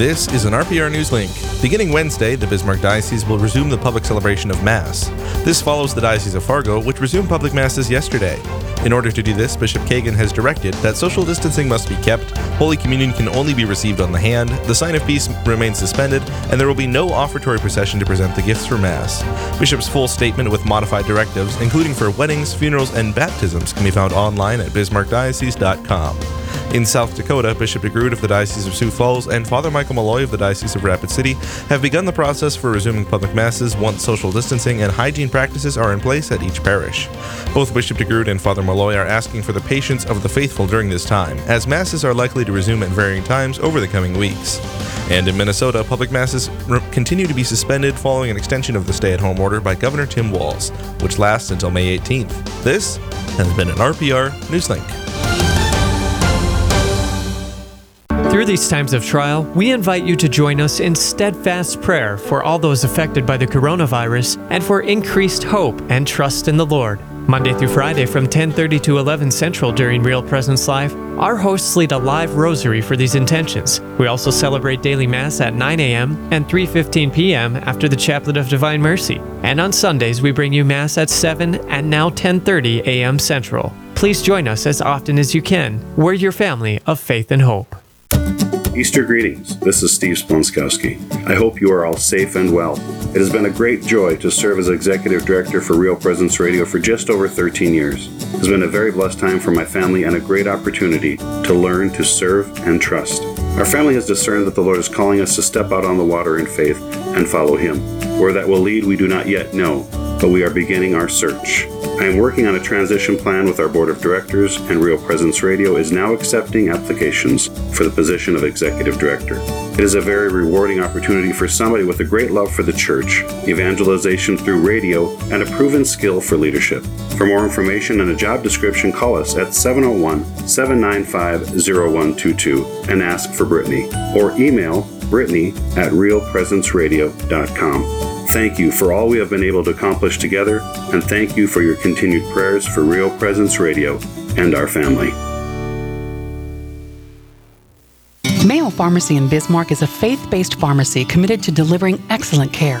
This is an RPR News Link. Beginning Wednesday, the Bismarck Diocese will resume the public celebration of Mass. This follows the Diocese of Fargo, which resumed public Masses yesterday. In order to do this, Bishop Kagan has directed that social distancing must be kept, Holy Communion can only be received on the hand, the sign of peace remains suspended, and there will be no offertory procession to present the gifts for Mass. Bishop's full statement with modified directives, including for weddings, funerals, and baptisms, can be found online at bismarckdiocese.com. In South Dakota, Bishop DeGrood of the Diocese of Sioux Falls and Father Michael Malloy of the Diocese of Rapid City have begun the process for resuming public masses once social distancing and hygiene practices are in place at each parish. Both Bishop DeGrood and Father Malloy are asking for the patience of the faithful during this time, as masses are likely to resume at varying times over the coming weeks. And in Minnesota, public masses re- continue to be suspended following an extension of the stay at home order by Governor Tim Walz, which lasts until May 18th. This has been an RPR Newslink. Through these times of trial, we invite you to join us in steadfast prayer for all those affected by the coronavirus and for increased hope and trust in the Lord. Monday through Friday from 10:30 to 11 Central during Real Presence Live, our hosts lead a live rosary for these intentions. We also celebrate daily mass at 9 a.m. and 3:15 p.m. after the Chaplet of Divine Mercy. And on Sundays, we bring you mass at 7 and now 10:30 a.m. Central. Please join us as often as you can. We're your family of faith and hope. Easter greetings. This is Steve Splonskowski. I hope you are all safe and well. It has been a great joy to serve as Executive Director for Real Presence Radio for just over 13 years. It has been a very blessed time for my family and a great opportunity to learn to serve and trust. Our family has discerned that the Lord is calling us to step out on the water in faith and follow Him. Where that will lead, we do not yet know, but we are beginning our search. I am working on a transition plan with our board of directors, and Real Presence Radio is now accepting applications for the position of executive director. It is a very rewarding opportunity for somebody with a great love for the church, evangelization through radio, and a proven skill for leadership. For more information and a job description, call us at 701 795 0122 and ask for Brittany, or email Brittany at realpresenceradio.com. Thank you for all we have been able to accomplish together, and thank you for your continued prayers for Real Presence Radio and our family. Mayo Pharmacy in Bismarck is a faith based pharmacy committed to delivering excellent care.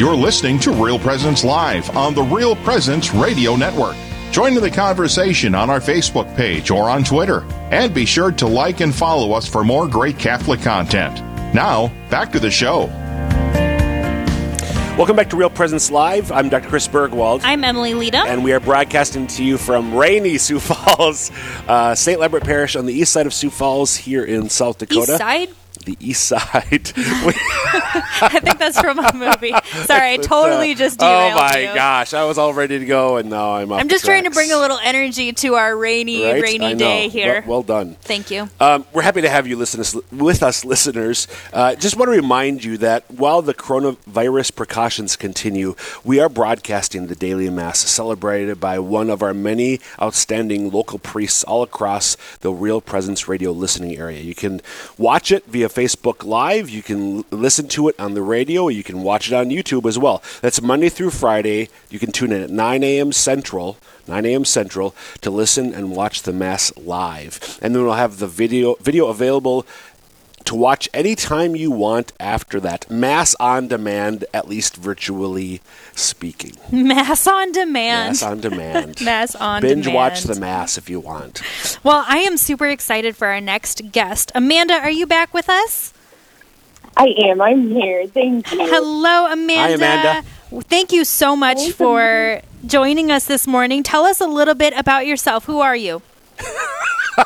You're listening to Real Presence Live on the Real Presence Radio Network. Join in the conversation on our Facebook page or on Twitter. And be sure to like and follow us for more great Catholic content. Now, back to the show. Welcome back to Real Presence Live. I'm Dr. Chris Burgwald. I'm Emily Lita. And we are broadcasting to you from rainy Sioux Falls, uh, St. Lambert Parish on the east side of Sioux Falls here in South Dakota. East side? The east side. I think that's from a movie. Sorry, I totally just Oh my you. gosh, I was all ready to go and now I'm I'm just trying to bring a little energy to our rainy, Right? Rainy day here. Well, well done. Thank you. Um, we're happy to have you listen us, with us, listeners. Uh, just want to remind you that while the coronavirus precautions continue, we are broadcasting the daily mass celebrated by one of our many outstanding local priests all across the Real Presence Radio listening area. You can watch it via Facebook Live. You can listen to it on the radio. You can watch it on YouTube as well. That's Monday through Friday. You can tune in at 9 a.m. Central. 9 a.m. Central to listen and watch the Mass live. And then we'll have the video video available to watch anytime you want after that. Mass on demand, at least virtually speaking. Mass on demand. Mass on demand. Mass on Binge demand. watch the Mass if you want. Well, I am super excited for our next guest. Amanda, are you back with us? I am. I'm here. Thank you. Hello, Amanda. Hi, Amanda. Thank you so much Thank you. for joining us this morning. Tell us a little bit about yourself. Who are you?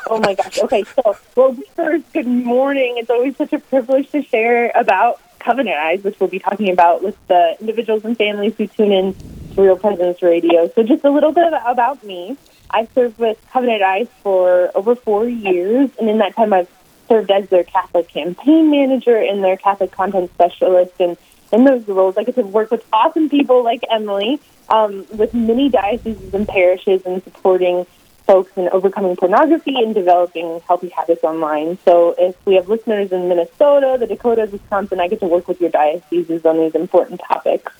Oh my gosh. Okay, so well, first, good morning. It's always such a privilege to share about Covenant Eyes, which we'll be talking about with the individuals and families who tune in to Real Presence Radio. So, just a little bit about me. I served with Covenant Eyes for over four years, and in that time, I've served as their Catholic campaign manager and their Catholic content specialist. And in those roles, I get to work with awesome people like Emily um, with many dioceses and parishes and supporting folks in overcoming pornography and developing healthy habits online. So if we have listeners in Minnesota, the Dakotas, Wisconsin, I get to work with your dioceses on these important topics.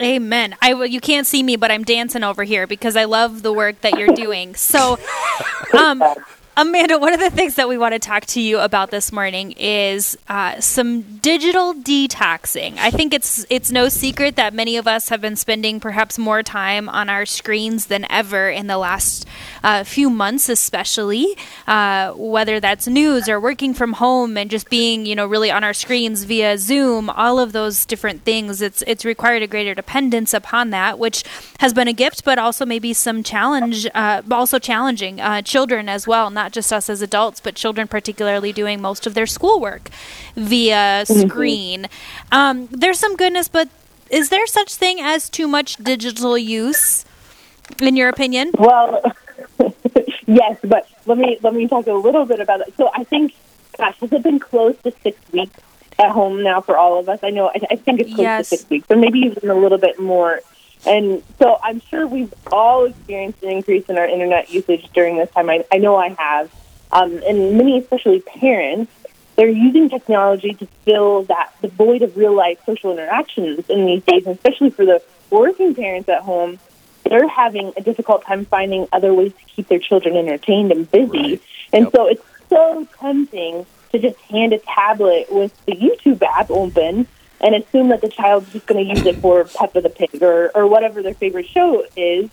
Amen. I will, you can't see me, but I'm dancing over here because I love the work that you're doing. So, um, Amanda, one of the things that we want to talk to you about this morning is uh, some digital detoxing. I think it's it's no secret that many of us have been spending perhaps more time on our screens than ever in the last uh, few months, especially uh, whether that's news or working from home and just being you know really on our screens via Zoom. All of those different things. It's it's required a greater dependence upon that, which has been a gift, but also maybe some challenge, uh, also challenging uh, children as well. Not just us as adults, but children particularly doing most of their schoolwork via Mm-hmm. screen. Um, there's some goodness, but is there such thing as too much digital use, in your opinion? Well, yes, but let me let me talk a little bit about it. So I think, gosh, has it been close to six weeks at home now for all of us? I know. I, I think it's close Yes. to six weeks, or maybe even a little bit more. And so I'm sure we've all experienced an increase in our internet usage during this time. I, I know I have, um, and many, especially parents, they're using technology to fill that the void of real life social interactions in these days, and especially for the working parents at home they're having a difficult time finding other ways to keep their children entertained and busy. And Yep. so it's so tempting to just hand a tablet with the YouTube app open and assume that the child's just going to use it for Peppa the Pig or, or whatever their favorite show is.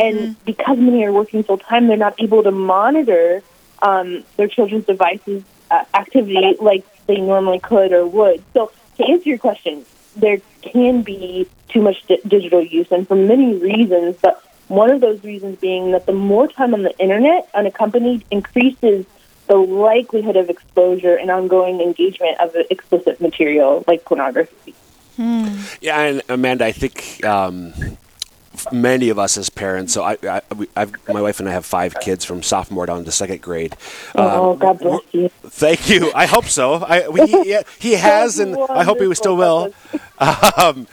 And because many are working full time, they're not able to monitor um, their children's devices uh, activity like they normally could or would. So to answer your question, there can be too much di- digital use, and for many reasons. But one of those reasons being that the more time on the internet unaccompanied increases the likelihood of exposure and ongoing engagement of explicit material like pornography. Yeah, and Amanda, I think um, many of us as parents. So I, I we- I've, my wife and I have five kids from sophomore down to second grade. oh, God bless you. Thank you. I hope so. I, we, he, he has, and I hope he still will. Um,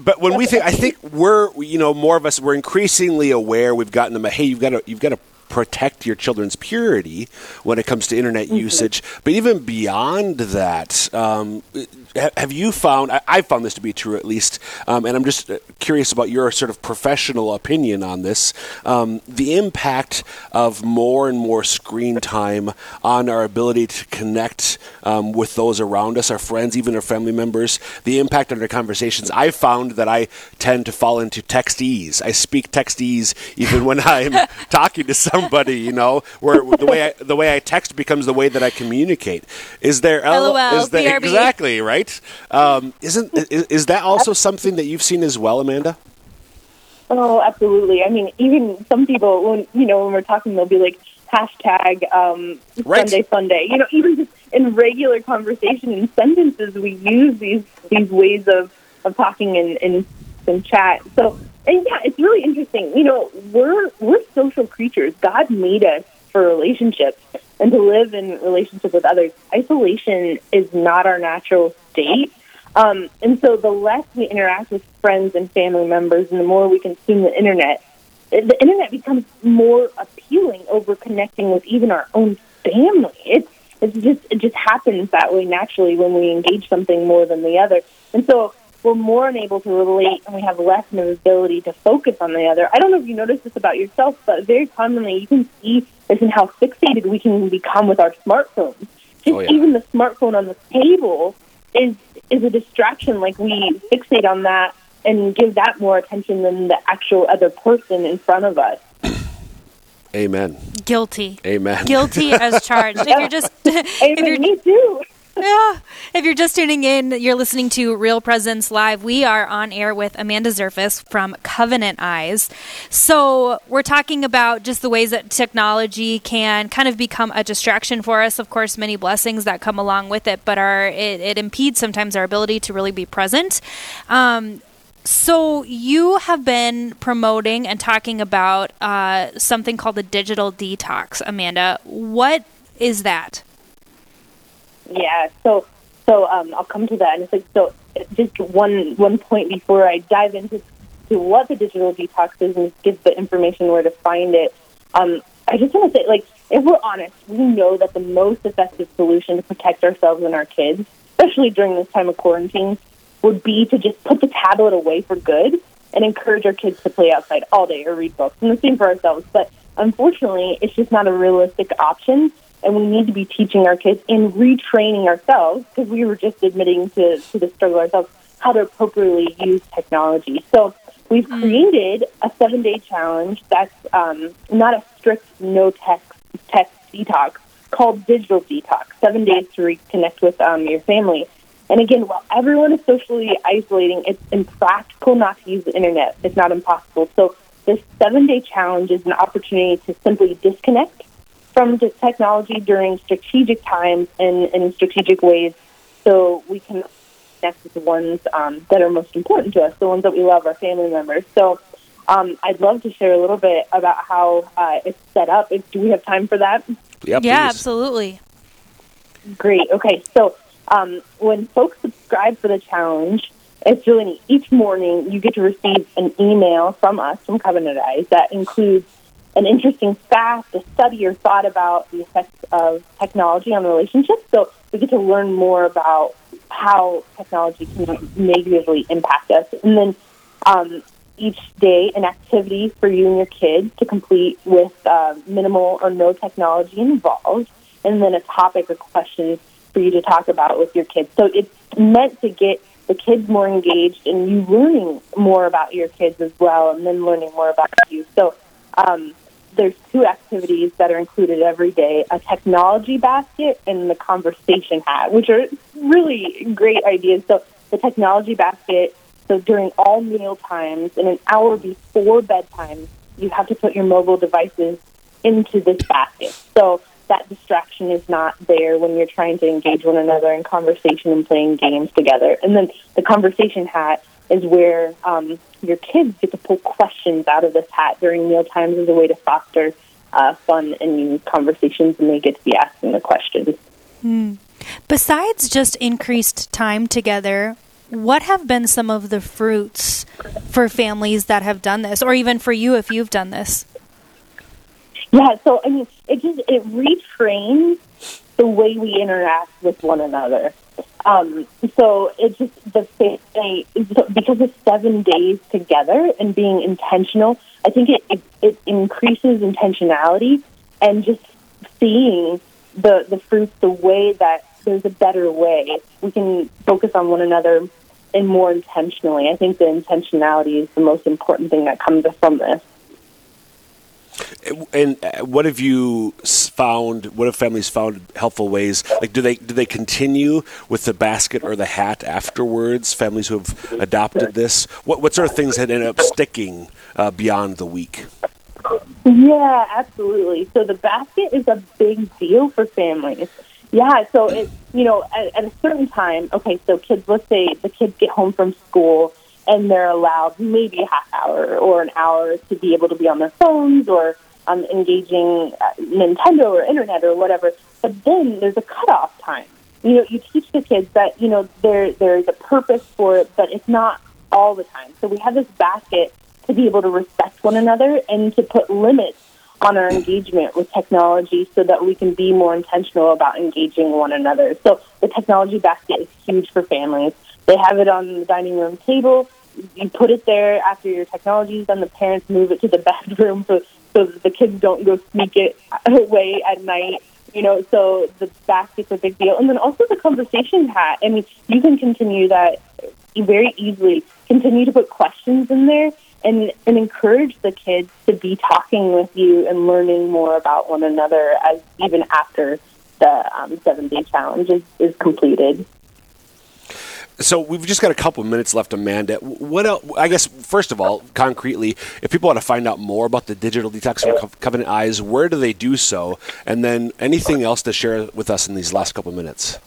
but when we think, I think we're, you know, more of us, we're increasingly aware. We've gotten them. Hey, you've got to, you've got to protect your children's purity when it comes to internet usage. But even beyond that, um, have you found? I, I've found this to be true, at least. Um, and I'm just uh, curious about your sort of professional opinion on this. Um, the impact of more and more screen time on our ability to connect um, with those around us, our friends, even our family members. The impact on our conversations. I've found that I tend to fall into textese. I speak textese even when I'm talking to somebody. You know, where the way I, the way I text becomes the way that I communicate. Is there LOL, is there BRB. exactly right? Um, isn't is, is that also something that you've seen as well, Amanda? Oh, absolutely. I mean, even some people, when you know, when we're talking, they'll be like hashtag um, Right. Sunday Sunday. You know, even just in regular conversation and sentences, we use these these ways of of talking in in, in chat. So, and yeah, it's really interesting. You know, we're we're social creatures. God made us for relationships and to live in relationship with others. Isolation is not our natural state. Um, and so the less we interact with friends and family members and the more we consume the internet, the internet becomes more appealing over connecting with even our own family. It's it's just it just happens that way naturally when we engage something more than the other. And so we're more unable to relate and we have less of an ability to focus on the other. I don't know if you noticed this about yourself, but very commonly you can see this in how fixated we can become with our smartphones. Just Oh, yeah. even the smartphone on the table is is a distraction. Like we fixate on that and give that more attention than the actual other person in front of us. Amen. Guilty. Amen. Guilty as charged. If you're just if you're Me too. Yeah. If you're just tuning in, you're listening to Real Presence Live. We are on air with Amanda Zurface from Covenant Eyes. So, we're talking about just the ways that technology can kind of become a distraction for us. Of course, many blessings that come along with it, but our it, it impedes sometimes our ability to really be present. Um, so you have been promoting and talking about uh, something called the digital detox, Amanda. What is that? Yeah. So so um, I'll come to that. And it's like so. Just one one point before I dive into to what the digital detox is and give the information where to find it. Um, I just want to say, like, if we're honest, we know that the most effective solution to protect ourselves and our kids, especially during this time of quarantine, would be to just put the tablet away for good and encourage our kids to play outside all day or read books. And the same for ourselves. But unfortunately, it's just not a realistic option. And we need to be teaching our kids and retraining ourselves because we were just admitting to, to the struggle ourselves how to appropriately use technology. So we've created a seven day challenge that's um, not a strict no text text detox called digital detox. Seven days to reconnect with um, your family. And again, while everyone is socially isolating, it's impractical not to use the internet. It's not impossible. So this seven day challenge is an opportunity to simply disconnect from the technology during strategic times and in strategic ways so we can connect with the ones um, that are most important to us, the ones that we love, our family members. So um, I'd love to share a little bit about how uh, it's set up. Do we have time for that? Yeah, yeah, please. absolutely. Great. Okay, so um, when folks subscribe for the challenge, it's really neat. Each morning, you get to receive an email from us, from Covenant Eyes, that includes an interesting fact, a study, or thought about the effects of technology on relationships. So we get to learn more about how technology can negatively impact us. And then um, each day, an activity for you and your kids to complete with uh, minimal or no technology involved, and then a topic or question for you to talk about with your kids. So it's meant to get the kids more engaged and you learning more about your kids as well, and then learning more about you. So um, there's two activities that are included every day: a technology basket and the conversation hat, which are really great ideas. So the technology basket. So during all meal times and an hour before bedtime, you have to put your mobile devices into this basket. So that distraction is not there when you're trying to engage one another in conversation and playing games together. And then the conversation hat is where um, your kids get to pull questions out of this hat during meal times as a way to foster uh, fun and conversations, and they get to be asking the questions. Besides just increased time together, what have been some of the fruits for families that have done this, or even for you if you've done this? Yeah, so I mean, it just it retrains the way we interact with one another. Um, so it just the so because it's seven days together and being intentional. I think it, it, it increases intentionality and just seeing the the fruits the way that there's a better way. We can focus on one another and more intentionally. I think the intentionality is the most important thing that comes from this. And uh, what have you found? What have families found helpful ways? Like, do they do they continue with the basket or the hat afterwards? Families who have adopted this, what what sort of things had ended up sticking uh, beyond the week? Yeah, absolutely. So the basket is a big deal for families. Yeah, so it you know at, at a certain time. Okay, so kids, let's say the kids get home from school and they're allowed maybe a half hour or an hour to be able to be on their phones or um, engaging uh, Nintendo or internet or whatever. But then there's a cutoff time. You know, you teach the kids that you know there there's a purpose for it, but it's not all the time. So we have this basket to be able to respect one another and to put limits on our engagement with technology so that we can be more intentional about engaging one another. So the technology basket is huge for families. They have it on the dining room table. You put it there after your technology is done. The parents move it to the bedroom so so that the kids don't go sneak it away at night. You know, so the basket's a big deal. And then also the conversation hat. I mean, you can continue that very easily. Continue to put questions in there and, and encourage the kids to be talking with you and learning more about one another as even after the um, seven day challenge is, is completed. So we've just got a couple minutes left, Amanda. What else, I guess, first of all, concretely, if people want to find out more about the digital detox from Covenant Eyes, where do they do so? And then anything else to share with us in these last couple minutes?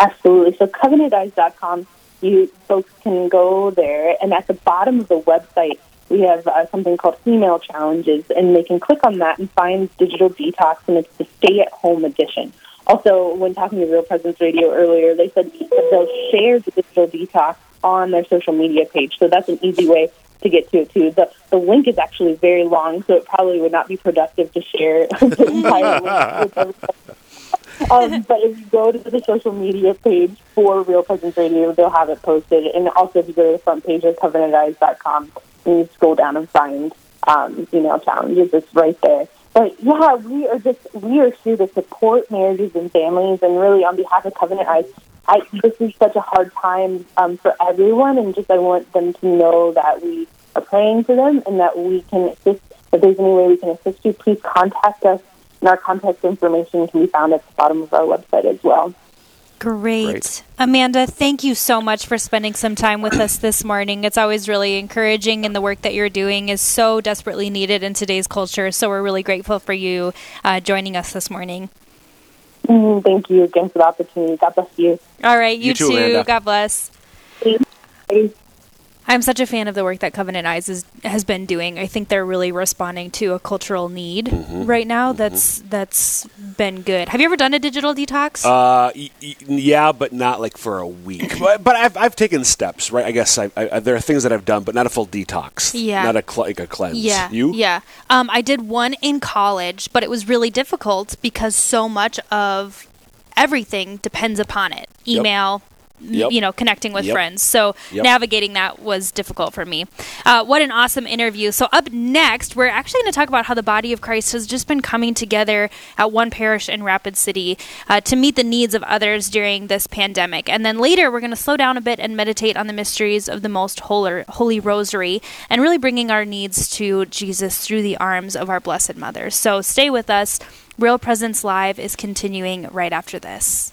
Absolutely. So covenanteyes.com, you folks can go there, and at the bottom of the website, we have uh, something called email challenges, and they can click on that and find digital detox, and it's the stay at home edition. Also, when talking to Real Presence Radio earlier, they said they'll share the digital detox on their social media page. So that's an easy way to get to it too. The the link is actually very long, so it probably would not be productive to share the entire link. Um, but if you go to the social media page for Real Presence Radio, they'll have it posted. And also, if you go to the front page of covenanteyes.com and you scroll down and find um, email challenges, it's right there. But yeah, we are just we are here to support marriages and families, and really on behalf of Covenant Eyes, I, this is such a hard time um, for everyone, and just I want them to know that we are praying for them and that we can assist. If there's any way we can assist you, please contact us and our contact information can be found at the bottom of our website as well. Great. Great. Amanda, thank you so much for spending some time with us this morning. It's always really encouraging, and the work that you're doing is so desperately needed in today's culture. So we're really grateful for you uh, joining us this morning. Mm, thank you again for the opportunity. God bless you. All right, you, you too. too. God bless. I'm such a fan of the work that Covenant Eyes is, has been doing. I think they're really responding to a cultural need mm-hmm. right now. Mm-hmm. That's that's been good. Have you ever done a digital detox? Uh, y- y- yeah, but not like for a week. but, but I've, I've taken steps, right? I guess I, I, there are things that I've done, but not a full detox. Yeah, not a cl- like a cleanse. Yeah, you? Yeah, um, I did one in college, but it was really difficult because so much of everything depends upon it. Email. Yep Yep. you know, connecting with yep. friends. So yep. navigating that was difficult for me. Uh, what an awesome interview. So up next, we're actually going to talk about how the body of Christ has just been coming together at one parish in Rapid City uh, to meet the needs of others during this pandemic. And then later, we're going to slow down a bit and meditate on the mysteries of the most holy, holy rosary and really bringing our needs to Jesus through the arms of our Blessed Mother. So stay with us. Real Presence Live is continuing right after this.